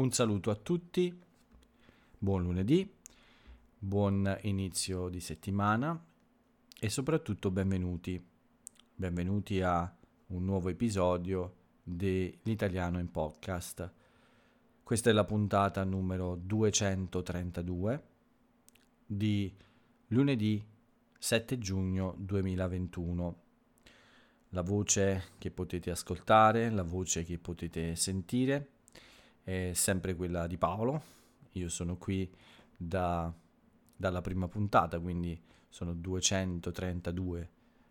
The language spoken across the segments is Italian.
Un saluto a tutti, buon lunedì, buon inizio di settimana e soprattutto benvenuti. Benvenuti a un nuovo episodio dell'Italiano in podcast. Questa è la puntata numero 232 di lunedì 7 giugno 2021. La voce che potete ascoltare, la voce che potete sentire è sempre quella di Paolo. Io sono qui da, dalla prima puntata, quindi sono 232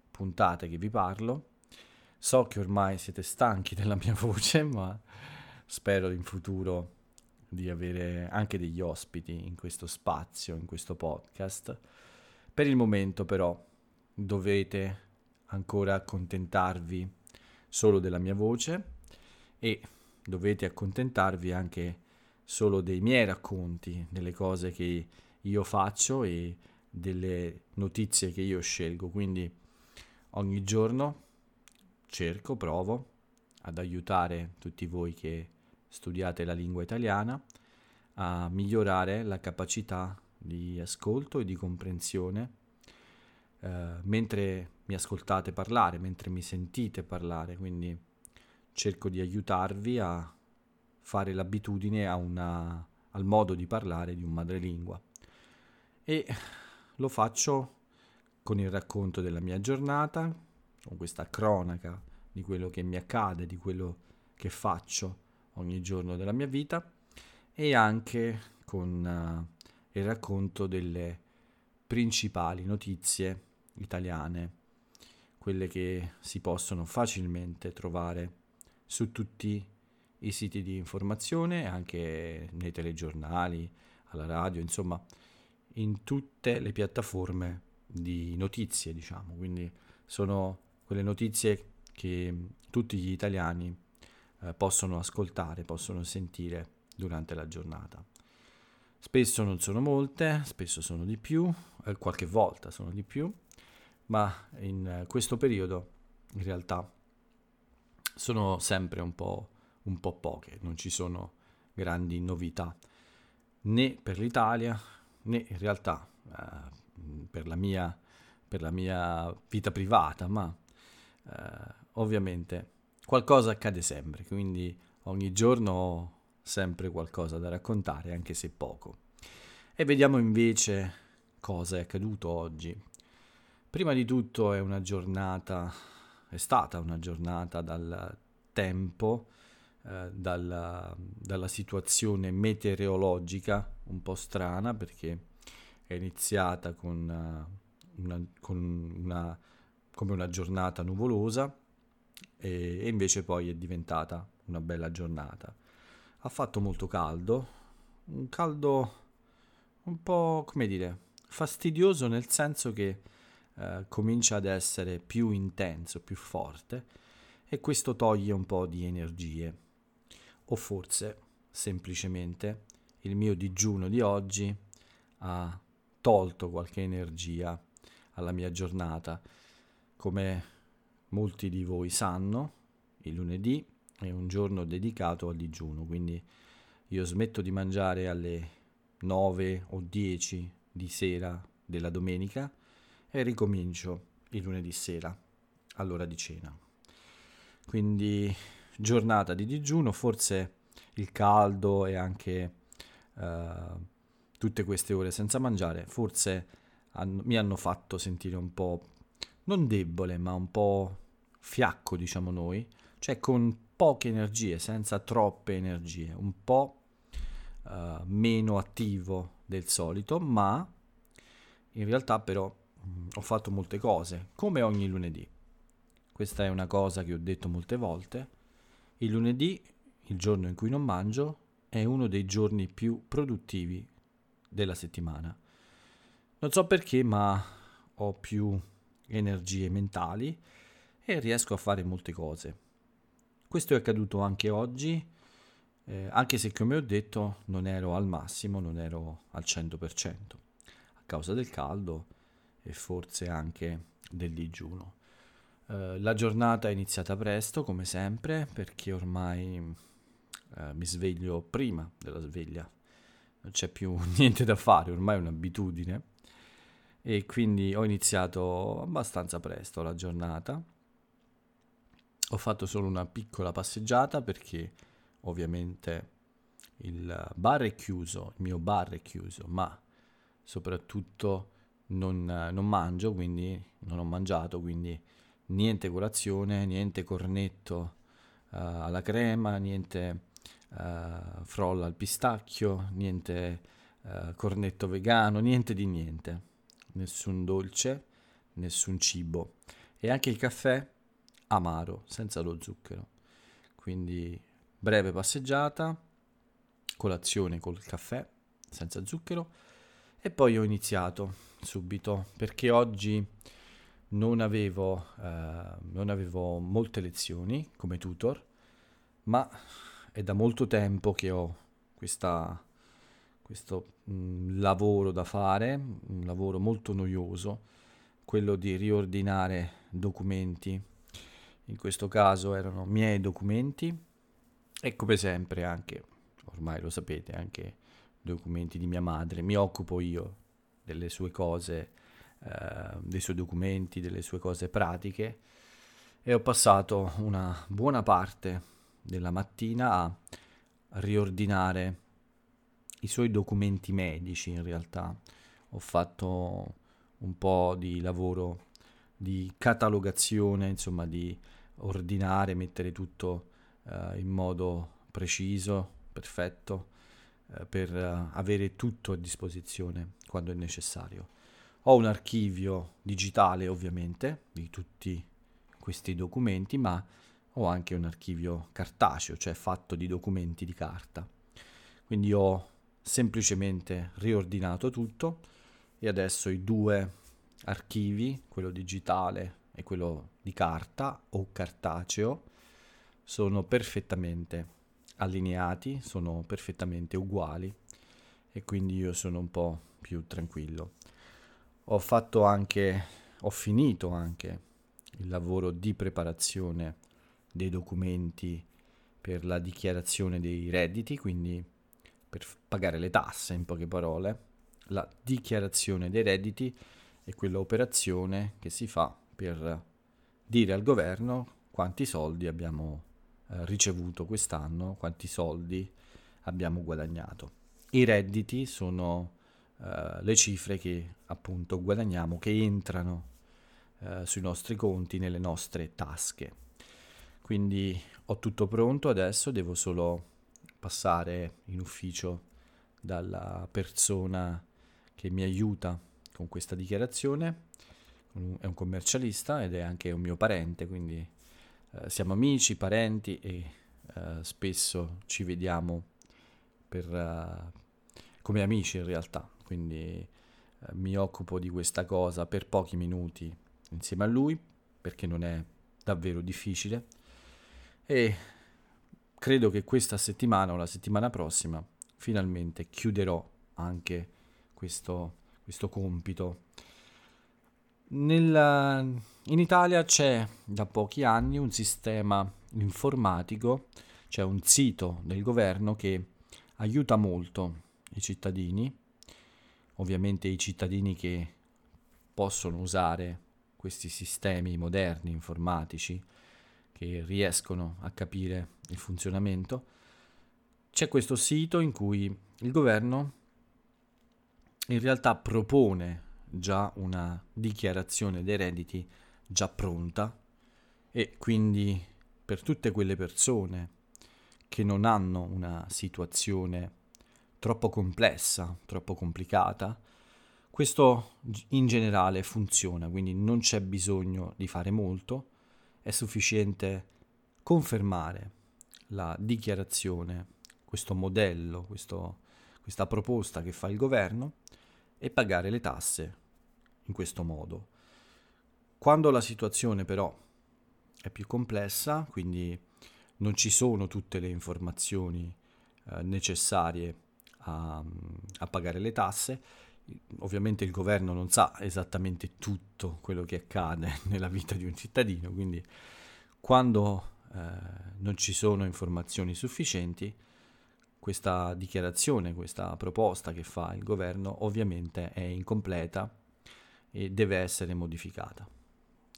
puntate che vi parlo. So che ormai siete stanchi della mia voce, ma spero in futuro di avere anche degli ospiti in questo spazio, in questo podcast. Per il momento però dovete ancora accontentarvi solo della mia voce e dovete accontentarvi anche solo dei miei racconti, delle cose che io faccio e delle notizie che io scelgo. Quindi ogni giorno cerco, provo ad aiutare tutti voi che studiate la lingua italiana a migliorare la capacità di ascolto e di comprensione eh, mentre mi ascoltate parlare, mentre mi sentite parlare, quindi cerco di aiutarvi a fare l'abitudine una, al modo di parlare di un madrelingua. E lo faccio con il racconto della mia giornata, con questa cronaca di quello che mi accade, di quello che faccio ogni giorno della mia vita e anche con uh, il racconto delle principali notizie italiane, quelle che si possono facilmente trovare su tutti i siti di informazione, anche nei telegiornali, alla radio, insomma, in tutte le piattaforme di notizie, diciamo. Quindi sono quelle notizie che tutti gli italiani eh, possono ascoltare, possono sentire durante la giornata. Spesso non sono molte, spesso sono di più, eh, qualche volta sono di più, ma in questo periodo in realtà sono sempre un po', un po' poche, non ci sono grandi novità né per l'Italia né in realtà eh, per, la mia, per, la mia, vita privata, ma eh, ovviamente qualcosa accade sempre, quindi ogni giorno ho sempre qualcosa da raccontare, anche se poco. E vediamo invece cosa è accaduto oggi. Prima di tutto è una giornata, è stata una giornata dal tempo, eh, dalla, dalla situazione meteorologica un po' strana perché è iniziata con, uh, una, con una, come una giornata nuvolosa e, e invece poi è diventata una bella giornata. Ha fatto molto caldo, un caldo un po' come dire fastidioso nel senso che eh, comincia ad essere più intenso, più forte e questo toglie un po' di energie. O forse semplicemente il mio digiuno di oggi ha tolto qualche energia alla mia giornata. Come molti di voi sanno, il lunedì è un giorno dedicato al digiuno, quindi io smetto di mangiare alle 9 o 10 di sera della domenica e ricomincio il lunedì sera all'ora di cena. Quindi giornata di digiuno, forse il caldo e anche uh, tutte queste ore senza mangiare, forse hanno, mi hanno fatto sentire un po' non debole, ma un po' fiacco, diciamo noi, cioè con poche energie, senza troppe energie, un po' uh, meno attivo del solito, ma in realtà però ho fatto molte cose, come ogni lunedì. Questa è una cosa che ho detto molte volte. Il lunedì, il giorno in cui non mangio, è uno dei giorni più produttivi della settimana. Non so perché, ma ho più energie mentali e riesco a fare molte cose. Questo è accaduto anche oggi, eh, anche se come ho detto non ero al massimo, non ero al 100%, a causa del caldo e forse anche del digiuno. Uh, la giornata è iniziata presto, come sempre, perché ormai eh, mi sveglio prima della sveglia, non c'è più niente da fare, ormai è un'abitudine e quindi ho iniziato abbastanza presto la giornata. Ho fatto solo una piccola passeggiata perché ovviamente il bar è chiuso, il mio bar è chiuso, ma soprattutto non, non mangio, quindi non ho mangiato, quindi niente colazione, niente cornetto uh, alla crema, niente uh, frolla al pistacchio, niente uh, cornetto vegano, niente di niente, nessun dolce, nessun cibo. E anche il caffè amaro, senza lo zucchero. Quindi breve passeggiata, colazione col caffè, senza zucchero e poi ho iniziato subito perché oggi non avevo, eh, non avevo molte lezioni come tutor, ma è da molto tempo che ho questa, questo mh, mm, lavoro da fare, un lavoro molto noioso, quello di riordinare documenti. In questo caso erano miei documenti e come sempre anche, ormai lo sapete, anche documenti di mia madre. Mi occupo io delle sue cose eh, dei suoi documenti, delle sue cose pratiche e ho passato una buona parte della mattina a riordinare i suoi documenti medici in realtà. Ho fatto un po' di lavoro di catalogazione, insomma di ordinare, mettere tutto uh, in modo preciso, perfetto, per uh, avere tutto a disposizione quando è necessario. Ho un archivio digitale ovviamente di tutti questi documenti, ma ho anche un archivio cartaceo, cioè fatto di documenti di carta. Quindi ho semplicemente riordinato tutto e adesso i due archivi, quello digitale e quello di carta o cartaceo, sono perfettamente allineati, sono perfettamente uguali e quindi io sono un po' più tranquillo ho fatto anche, ho finito anche il lavoro di preparazione dei documenti per la dichiarazione dei redditi, quindi per pagare le tasse in poche parole. La dichiarazione dei redditi è quell'operazione che si fa per dire al governo quanti soldi abbiamo eh, ricevuto quest'anno, quanti soldi abbiamo guadagnato. I redditi sono uh, le cifre che appunto guadagniamo, che entrano uh, sui nostri conti, nelle nostre tasche. Quindi ho tutto pronto adesso, devo solo passare in ufficio dalla persona che mi aiuta con questa dichiarazione. È un commercialista ed è anche un mio parente, quindi eh, siamo amici, parenti e eh, spesso ci vediamo per, uh, come amici in realtà quindi eh, mi occupo di questa cosa per pochi minuti insieme a lui, perché non è davvero difficile. E credo che questa settimana o la settimana prossima finalmente chiuderò anche questo, questo compito. Nella, in Italia c'è da pochi anni un sistema informatico, cioè un sito del governo che aiuta molto i cittadini ovviamente i cittadini che possono usare questi sistemi moderni informatici che riescono a capire il funzionamento, c'è questo sito in cui il governo in realtà propone già una dichiarazione dei redditi già pronta e quindi per tutte quelle persone che non hanno una situazione troppo complessa, troppo complicata. Questo in generale funziona, quindi non c'è bisogno di fare molto, è sufficiente confermare la dichiarazione, questo modello, questo, questa proposta che fa il governo e pagare le tasse in questo modo. Quando la situazione però è più complessa, quindi non ci sono tutte le informazioni eh, necessarie a, a pagare le tasse. Ovviamente il governo non sa esattamente tutto quello che accade nella vita di un cittadino, quindi quando eh, non ci sono informazioni sufficienti, questa dichiarazione, questa proposta che fa il governo ovviamente è incompleta e deve essere modificata.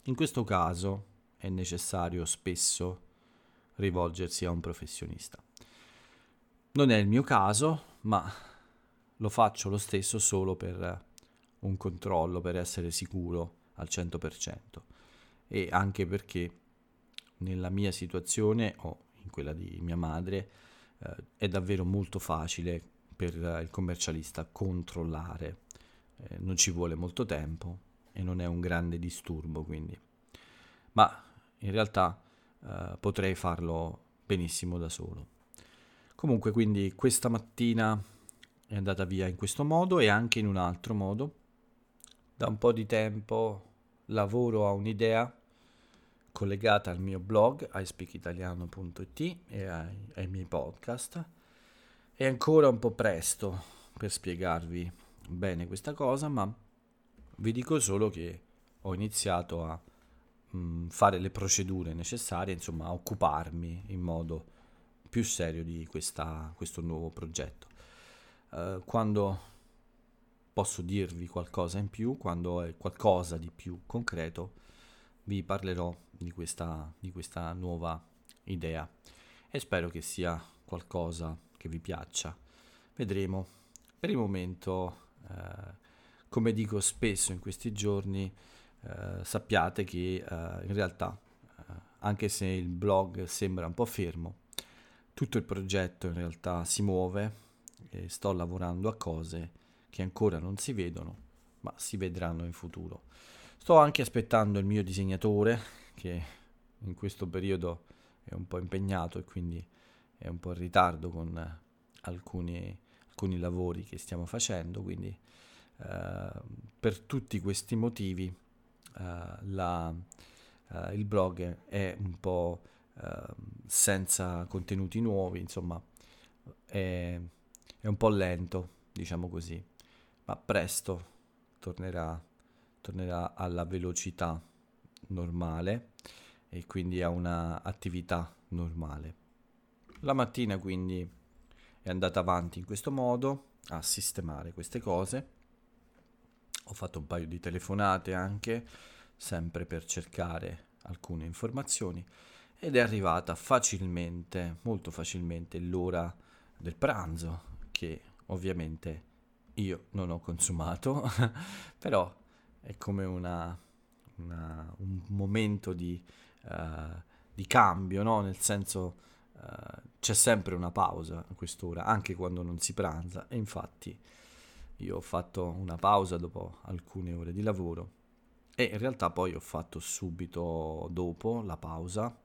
In questo caso è necessario spesso rivolgersi a un professionista. Non è il mio caso, ma lo faccio lo stesso solo per un controllo, per essere sicuro al 100% e anche perché nella mia situazione o in quella di mia madre eh, è davvero molto facile per il commercialista controllare, eh, non ci vuole molto tempo e non è un grande disturbo quindi. Ma in realtà eh, potrei farlo benissimo da solo. Comunque quindi questa mattina è andata via in questo modo e anche in un altro modo. Da un po' di tempo lavoro a un'idea collegata al mio blog iSpeakitaliano.it e ai, ai miei podcast. È ancora un po' presto per spiegarvi bene questa cosa, ma vi dico solo che ho iniziato a mh, mm, fare le procedure necessarie, insomma, a occuparmi in modo più serio di questa, questo nuovo progetto. Uh, quando posso dirvi qualcosa in più, quando è qualcosa di più concreto, vi parlerò di questa, di questa nuova idea e spero che sia qualcosa che vi piaccia. Vedremo. Per il momento, come dico spesso in questi giorni, eh, sappiate che eh, in realtà, eh, anche se il blog sembra un po' fermo, tutto il progetto in realtà si muove e sto lavorando a cose che ancora non si vedono, ma si vedranno in futuro. Sto anche aspettando il mio disegnatore, che in questo periodo è un po' impegnato e quindi è un po' in ritardo con alcuni, alcuni lavori che stiamo facendo, quindi eh, per tutti questi motivi eh, la, eh, il blog è un po' eh, senza contenuti nuovi, insomma è, è un po' lento, diciamo così, ma presto tornerà tornerà alla velocità normale e quindi a una attività normale. La mattina quindi è andata avanti in questo modo a sistemare queste cose. Ho fatto un paio di telefonate anche, sempre per cercare alcune informazioni ed è arrivata facilmente, molto facilmente l'ora del pranzo che ovviamente io non ho consumato, però è come una, una, un momento di, uh, di cambio, no? nel senso c'è sempre una pausa a quest'ora, anche quando non si pranza, e infatti io ho fatto una pausa dopo alcune ore di lavoro e in realtà poi ho fatto subito dopo la pausa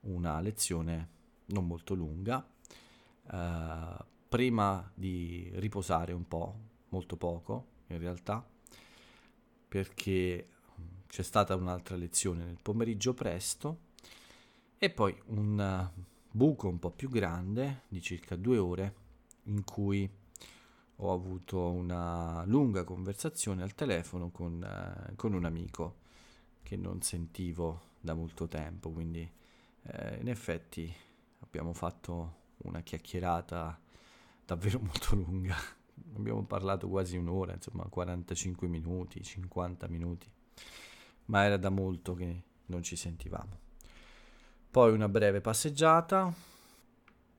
una lezione non molto lunga, uh, prima di riposare un po', molto poco in realtà, perché c'è stata un'altra lezione nel pomeriggio presto e poi un buco un po' più grande di circa due ore in cui ho avuto una lunga conversazione al telefono con, eh, con un amico che non sentivo da molto tempo, quindi eh, in effetti abbiamo fatto una chiacchierata davvero molto lunga abbiamo parlato quasi un'ora, insomma 45 minuti, 50 minuti, ma era da molto che non ci sentivamo. Poi una breve passeggiata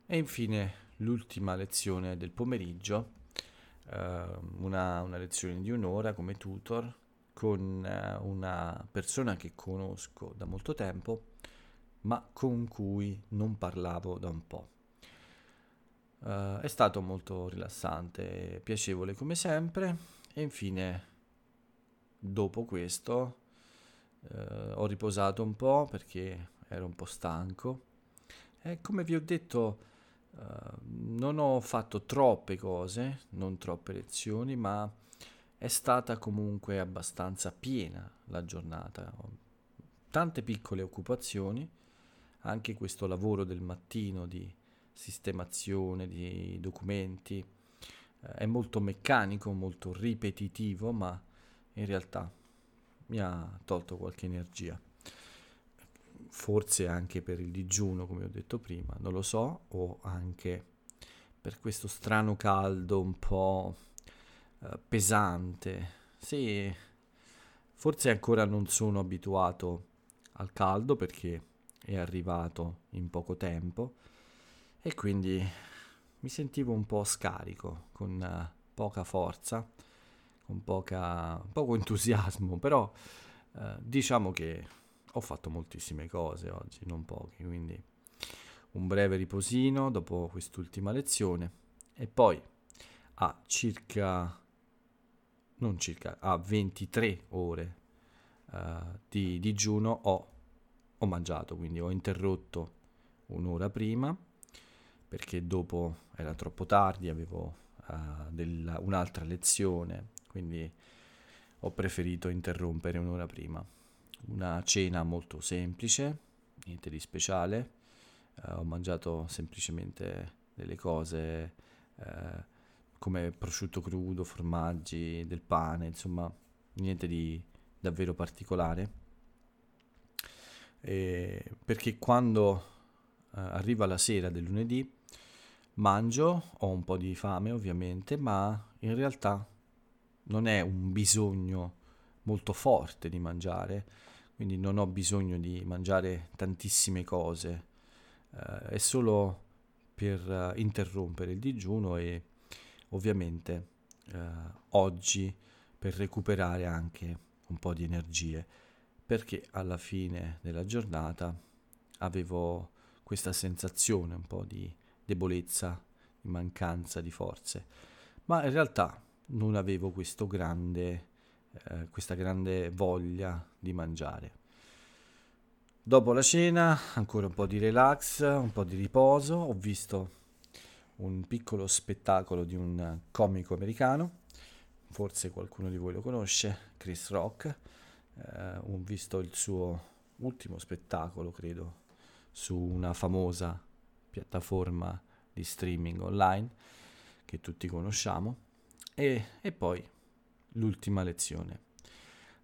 e infine l'ultima lezione del pomeriggio, eh, una, una, lezione di un'ora come tutor con eh, una persona che conosco da molto tempo, ma con cui non parlavo da un po'. Uh, è stato molto rilassante piacevole come sempre e infine dopo questo uh, ho riposato un po' perché ero un po' stanco e come vi ho detto uh, non ho fatto troppe cose, non troppe lezioni, ma è stata comunque abbastanza piena la giornata. Tante piccole occupazioni, anche questo lavoro del mattino di sistemazione di documenti. Eh, è molto meccanico, molto ripetitivo, ma in realtà mi ha tolto qualche energia. Forse anche per il digiuno, come ho detto prima, non lo so, o anche per questo strano caldo un po' eh, pesante. Sì, forse ancora non sono abituato al caldo perché è arrivato in poco tempo e quindi mi sentivo un po' scarico, con uh, poca forza, con poca, poco entusiasmo, però uh, diciamo che ho fatto moltissime cose oggi, non poche, quindi un breve riposino dopo quest'ultima lezione e poi a circa, non circa, a 23 ore uh, di digiuno ho, ho mangiato, quindi ho interrotto un'ora prima perché dopo era troppo tardi, avevo uh, del, un'altra lezione, quindi ho preferito interrompere un'ora prima. Una cena molto semplice, niente di speciale, uh, ho mangiato semplicemente delle cose uh, come prosciutto crudo, formaggi, del pane, insomma niente di davvero particolare. E perché quando arriva la sera del lunedì Mangio, ho un po' di fame ovviamente, ma in realtà non è un bisogno molto forte di mangiare, quindi non ho bisogno di mangiare tantissime cose, eh, è solo per uh, interrompere il digiuno e ovviamente eh, oggi per recuperare anche un po' di energie, perché alla fine della giornata avevo questa sensazione un po' di debolezza, di mancanza di forze, ma in realtà non avevo grande, eh, questa grande voglia di mangiare. Dopo la cena, ancora un po' di relax, un po' di riposo, ho visto un piccolo spettacolo di un comico americano, forse qualcuno di voi lo conosce, Chris Rock, eh, ho visto il suo ultimo spettacolo, credo, su una famosa piattaforma di streaming online che tutti conosciamo e, e poi l'ultima lezione.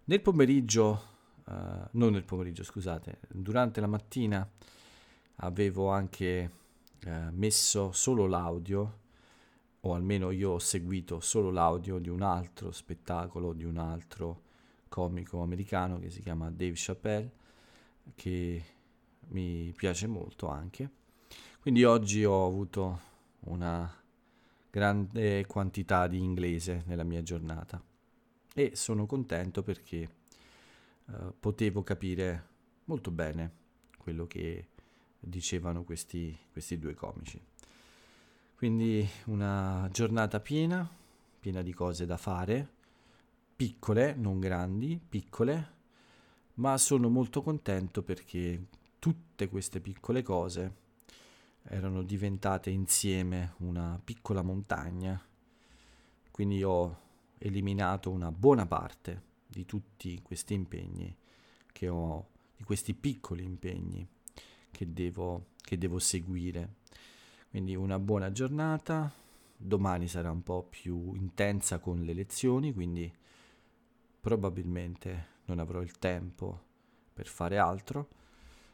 Nel pomeriggio, uh, non nel pomeriggio scusate, durante la mattina avevo anche uh, messo solo l'audio o almeno io ho seguito solo l'audio di un altro spettacolo di un altro comico americano che si chiama Dave Chappelle che mi piace molto anche quindi oggi ho avuto una grande quantità di inglese nella mia giornata e sono contento perché eh, potevo capire molto bene quello che dicevano questi, questi due comici. Quindi una giornata piena, piena di cose da fare, piccole, non grandi, piccole, ma sono molto contento perché tutte queste piccole cose erano diventate insieme una piccola montagna, quindi ho eliminato una buona parte di tutti questi impegni che ho, di questi piccoli impegni che devo, che devo seguire. Quindi una buona giornata, domani sarà un po' più intensa con le lezioni, quindi probabilmente non avrò il tempo per fare altro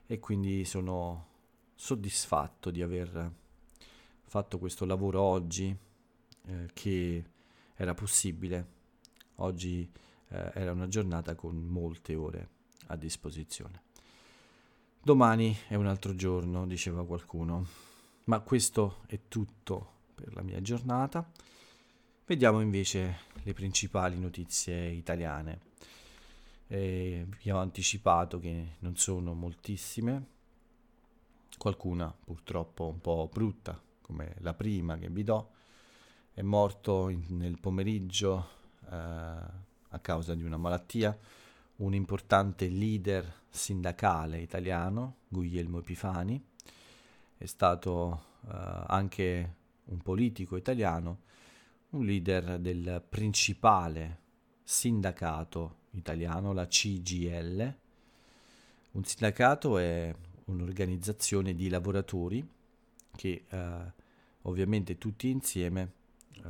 e quindi sono soddisfatto di aver fatto questo lavoro oggi eh, che era possibile. Oggi eh, era una giornata con molte ore a disposizione. Domani è un altro giorno, diceva qualcuno, ma questo è tutto per la mia giornata. Vediamo invece le principali notizie italiane. Eh, vi ho anticipato che non sono moltissime, qualcuna purtroppo un po' brutta, come la prima che vi do, è morto in, nel pomeriggio eh, a causa di una malattia un importante leader sindacale italiano, Guglielmo Epifani, è stato eh, anche un politico italiano, un leader del principale sindacato italiano, la CGL. Un sindacato è un'organizzazione di lavoratori che eh, ovviamente tutti insieme eh,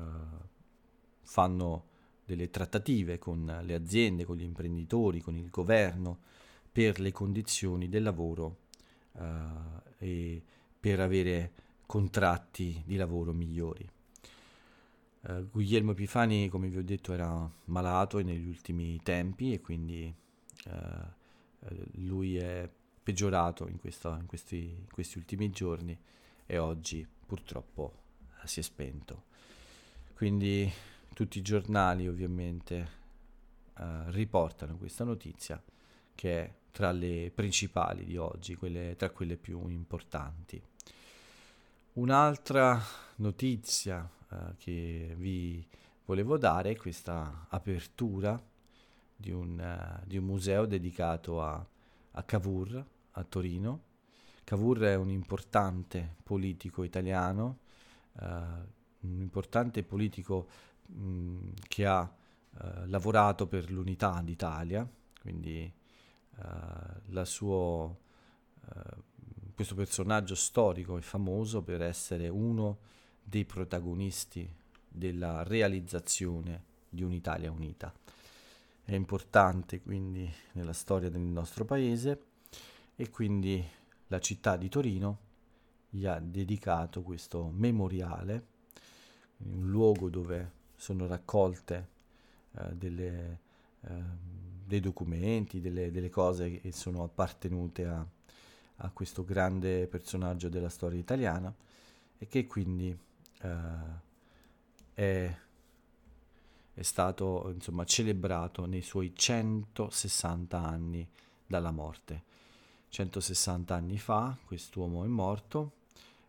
fanno delle trattative con le aziende, con gli imprenditori, con il governo per le condizioni del lavoro uh, e per avere contratti di lavoro migliori. Uh, Guglielmo Epifani, come vi ho detto, era malato negli ultimi tempi e quindi uh, lui è peggiorato in, questo, in, questi, in, questi, ultimi giorni e oggi purtroppo si è spento. Quindi tutti i giornali ovviamente uh, riportano questa notizia che è tra le principali di oggi, quelle, tra quelle più importanti. Un'altra notizia uh, che vi volevo dare è questa apertura di un, uh, di un museo dedicato a, a Cavour a Torino. Cavour è un importante politico italiano, uh, un importante politico mh, che ha uh, lavorato per l'unità d'Italia, quindi uh, suo, questo personaggio storico e famoso per essere uno dei protagonisti della realizzazione di un'Italia unita. È importante quindi nella storia del nostro paese e quindi la città di Torino gli ha dedicato questo memoriale, un luogo dove sono raccolte eh, delle, eh, dei documenti, delle, delle, cose che sono appartenute a, a, questo grande personaggio della storia italiana e che quindi eh, è, è stato insomma, celebrato nei suoi 160 anni dalla morte. 160 anni fa quest'uomo è morto,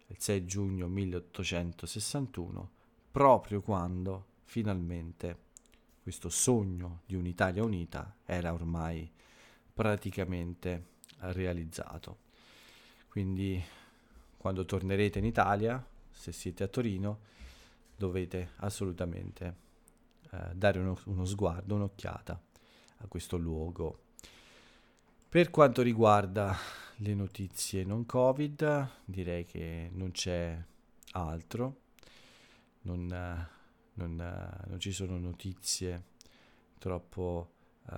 il 6 giugno 1861, proprio quando finalmente questo sogno di un'Italia unita era ormai praticamente realizzato. Quindi quando tornerete in Italia, se siete a Torino, dovete assolutamente eh, dare uno, uno sguardo, un'occhiata a questo luogo per quanto riguarda le notizie non Covid, direi che non c'è altro, non, non, non ci sono notizie troppo uh,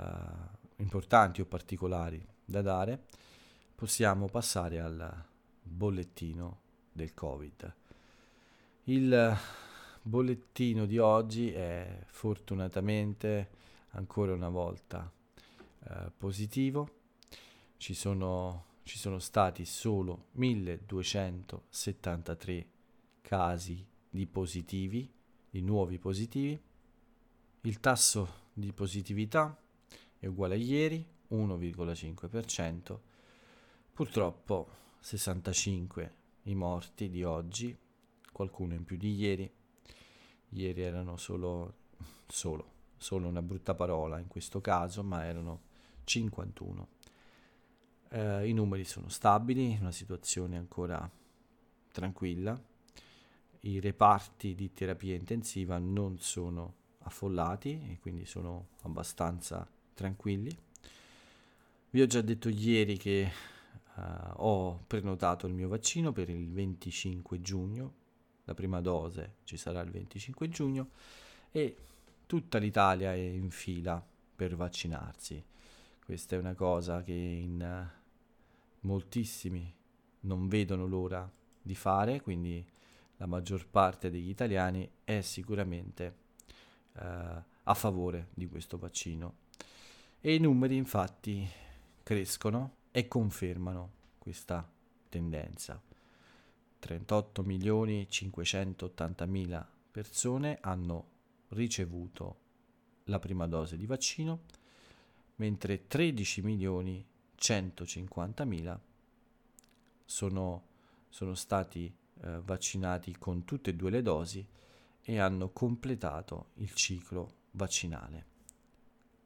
importanti o particolari da dare. Possiamo passare al bollettino del Covid. Il bollettino di oggi è fortunatamente ancora una volta uh, positivo ci sono, ci sono stati solo 1273 casi di positivi, di nuovi positivi. Il tasso di positività è uguale a ieri, 1,5%. Purtroppo 65 i morti di oggi, qualcuno in più di ieri. Ieri erano solo, solo, solo una brutta parola in questo caso, ma erano 51 eh, I numeri sono stabili, una situazione ancora tranquilla. I reparti di terapia intensiva non sono affollati e quindi sono abbastanza tranquilli. Vi ho già detto ieri che uh, ho prenotato il mio vaccino per il 25 giugno, la prima dose ci sarà il 25 giugno e tutta l'Italia è in fila per vaccinarsi. Questa è una cosa che in moltissimi non vedono l'ora di fare, quindi la maggior parte degli italiani è sicuramente eh, a favore di questo vaccino. E i numeri infatti crescono e confermano questa tendenza. 38 milioni 580 mila persone hanno ricevuto la prima dose di vaccino, mentre 13 milioni 150.000 sono, sono stati eh, vaccinati con tutte e due le dosi e hanno completato il ciclo vaccinale.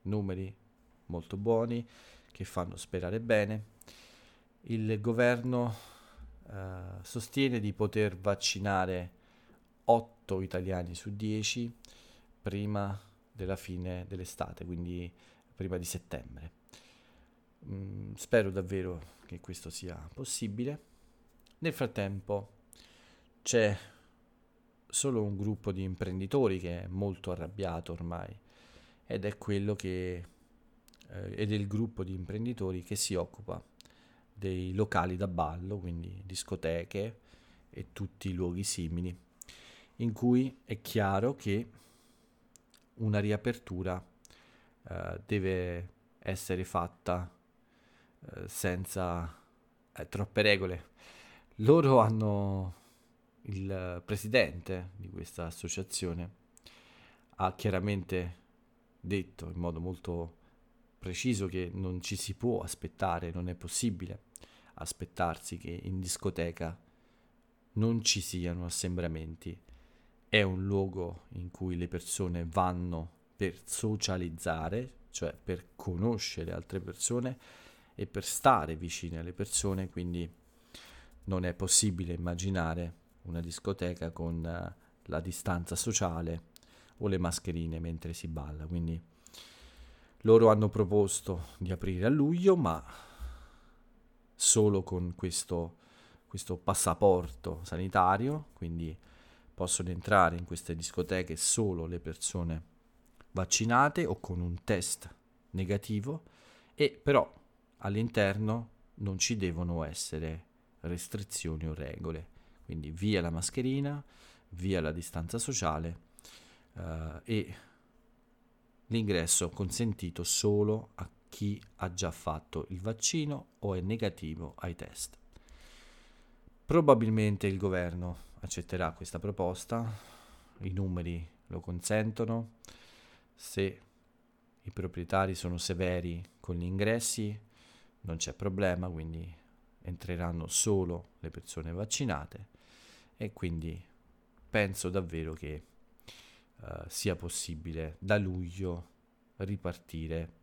Numeri molto buoni che fanno sperare bene. Il governo eh, sostiene di poter vaccinare 8 italiani su 10 prima della fine dell'estate, quindi prima di settembre. Mm, spero davvero che questo sia possibile. Nel frattempo c'è solo un gruppo di imprenditori che è molto arrabbiato ormai ed è quello che eh, e del gruppo di imprenditori che si occupa dei locali da ballo, quindi discoteche e tutti i luoghi simili, in cui è chiaro che una riapertura eh, deve essere fatta eh, senza eh, troppe regole. Loro hanno il presidente di questa associazione ha chiaramente detto in modo molto preciso che non ci si può aspettare, non è possibile aspettarsi che in discoteca non ci siano assembramenti. È un luogo in cui le persone vanno per socializzare, cioè per conoscere altre persone e per stare vicine alle persone, quindi non è possibile immaginare una discoteca con uh, la distanza sociale o le mascherine mentre si balla. Quindi loro hanno proposto di aprire a luglio, ma solo con questo, questo passaporto sanitario, quindi possono entrare in queste discoteche solo le persone vaccinate o con un test negativo e però all'interno non ci devono essere restrizioni o regole. Quindi via la mascherina, via la distanza sociale uh, e l'ingresso consentito solo a chi ha già fatto il vaccino o è negativo ai test. Probabilmente il governo accetterà questa proposta, i numeri lo consentono, se i proprietari sono severi con gli ingressi non c'è problema, quindi entreranno solo le persone vaccinate e quindi penso davvero che uh, sia possibile da luglio ripartire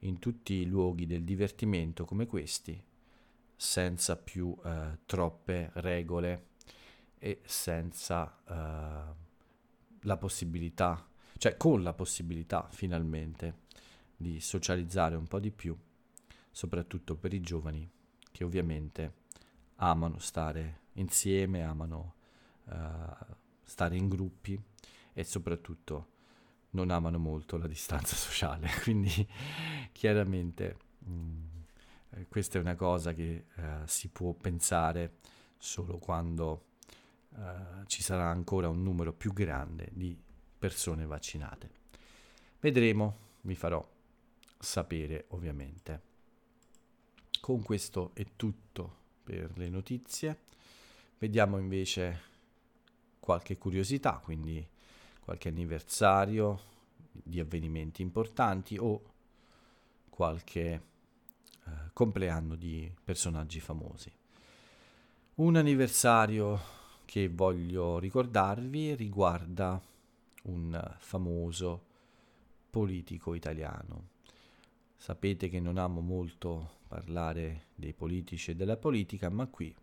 in tutti i luoghi del divertimento come questi senza più uh, troppe regole e senza uh, la possibilità, cioè con la possibilità finalmente di socializzare un po' di più, soprattutto per i giovani che ovviamente amano stare insieme, amano uh, stare in gruppi e soprattutto non amano molto la distanza sociale. Quindi chiaramente mh, mm, eh, questa è una cosa che uh, si può pensare solo quando uh, ci sarà ancora un numero più grande di persone vaccinate. Vedremo, vi farò sapere ovviamente. Con questo è tutto per le notizie. Vediamo invece qualche curiosità, quindi qualche anniversario di avvenimenti importanti o qualche eh, compleanno di personaggi famosi. Un anniversario che voglio ricordarvi riguarda un famoso politico italiano. Sapete che non amo molto parlare dei politici e della politica, ma qui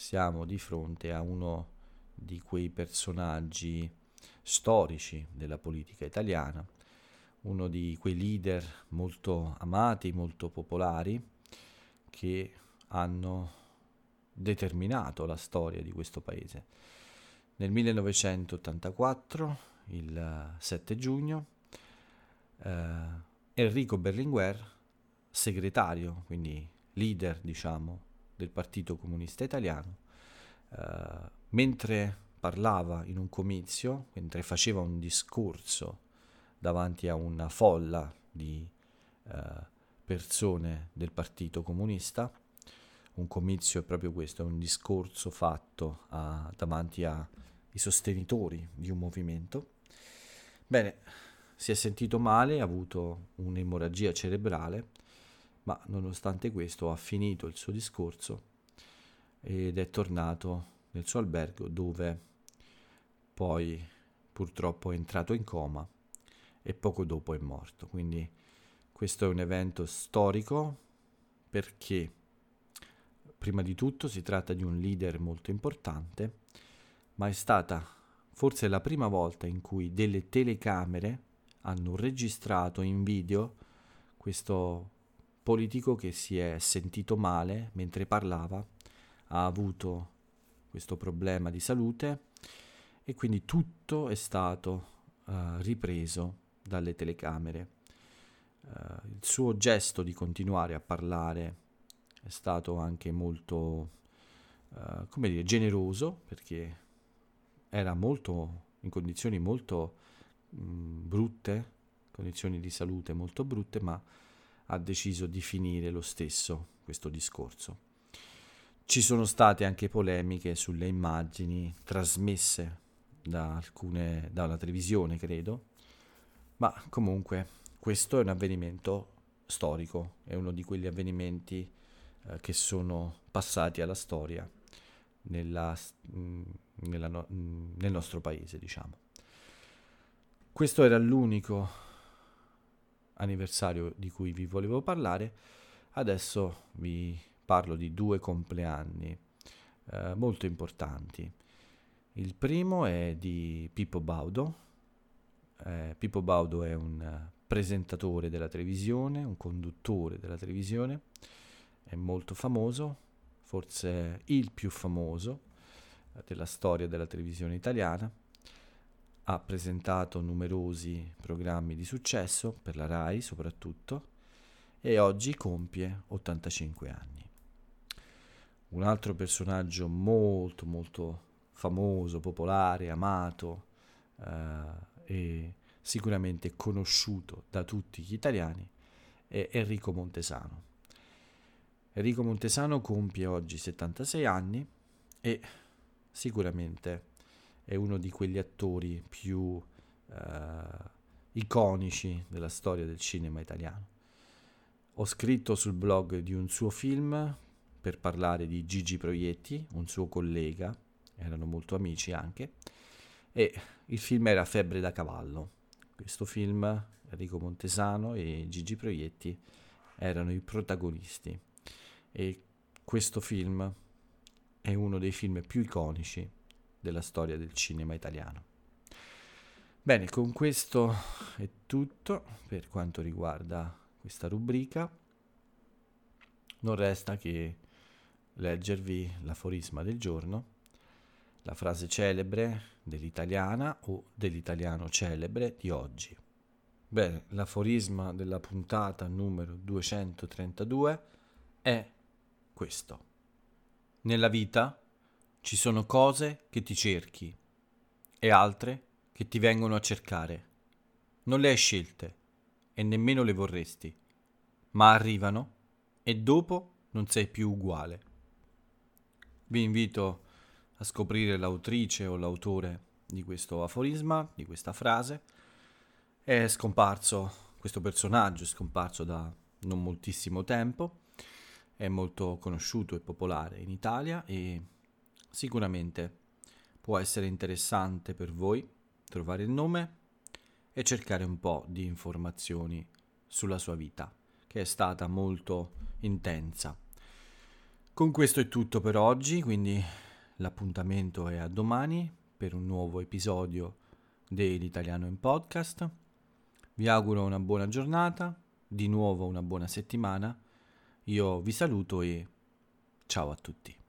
siamo di fronte a uno di quei personaggi storici della politica italiana, uno di quei leader molto amati, molto popolari, che hanno determinato la storia di questo paese. Nel 1984, il 7 giugno, eh, Enrico Berlinguer, segretario, quindi leader, diciamo, del Partito Comunista Italiano, eh, mentre parlava in un comizio, mentre faceva un discorso davanti a una folla di eh, persone del Partito Comunista, un comizio è proprio questo, è un discorso fatto a, davanti ai sostenitori di un movimento. Bene, si è sentito male, ha avuto un'emorragia cerebrale, ma nonostante questo ha finito il suo discorso ed è tornato nel suo albergo dove poi purtroppo è entrato in coma e poco dopo è morto. Quindi questo è un evento storico perché prima di tutto si tratta di un leader molto importante, ma è stata forse la prima volta in cui delle telecamere hanno registrato in video questo politico che si è sentito male mentre parlava, ha avuto questo problema di salute e quindi tutto è stato uh, ripreso dalle telecamere. il suo gesto di continuare a parlare è stato anche molto, uh, come dire, generoso perché era molto in condizioni molto mh, mm, brutte, condizioni di salute molto brutte, ma ha deciso di finire lo stesso questo discorso. Ci sono state anche polemiche sulle immagini trasmesse da alcune, dalla televisione, credo, ma comunque questo è un avvenimento storico, è uno di quegli avvenimenti eh, che sono passati alla storia nella, mm, nella no, mm, nel nostro paese, diciamo. Questo era l'unico anniversario di cui vi volevo parlare. Adesso vi parlo di due compleanni eh, molto importanti. Il primo è di Pippo Baudo. Eh, Pippo Baudo è un presentatore della televisione, un conduttore della televisione, è molto famoso, forse il più famoso della storia della televisione italiana. Ha presentato numerosi programmi di successo per la RAI soprattutto e oggi compie 85 anni. Un altro personaggio molto molto famoso, popolare, amato eh, e sicuramente conosciuto da tutti gli italiani è Enrico Montesano. Enrico Montesano compie oggi 76 anni e sicuramente è uno di quegli attori più eh, iconici della storia del cinema italiano. Ho scritto sul blog di un suo film per parlare di Gigi Proietti, un suo collega, erano molto amici anche, e il film era Febbre da cavallo. Questo film, Enrico Montesano e Gigi Proietti erano i protagonisti e questo film è uno dei film più iconici della storia del cinema italiano. Bene, con questo è tutto per quanto riguarda questa rubrica. Non resta che leggervi l'aforisma del giorno, la frase celebre dell'italiana o dell'italiano celebre di oggi. Bene, l'aforisma della puntata numero 232 è questo. Nella vita ci sono cose che ti cerchi e altre che ti vengono a cercare. Non le hai scelte e nemmeno le vorresti, ma arrivano e dopo non sei più uguale. Vi invito a scoprire l'autrice o l'autore di questo aforisma, di questa frase. È scomparso, questo personaggio è scomparso da non moltissimo tempo è molto conosciuto e popolare in Italia e sicuramente può essere interessante per voi trovare il nome e cercare un po' di informazioni sulla sua vita, che è stata molto intensa. Con questo è tutto per oggi, quindi l'appuntamento è a domani per un nuovo episodio dell'Italiano in Podcast. Vi auguro una buona giornata, di nuovo una buona settimana io vi saluto e ciao a tutti.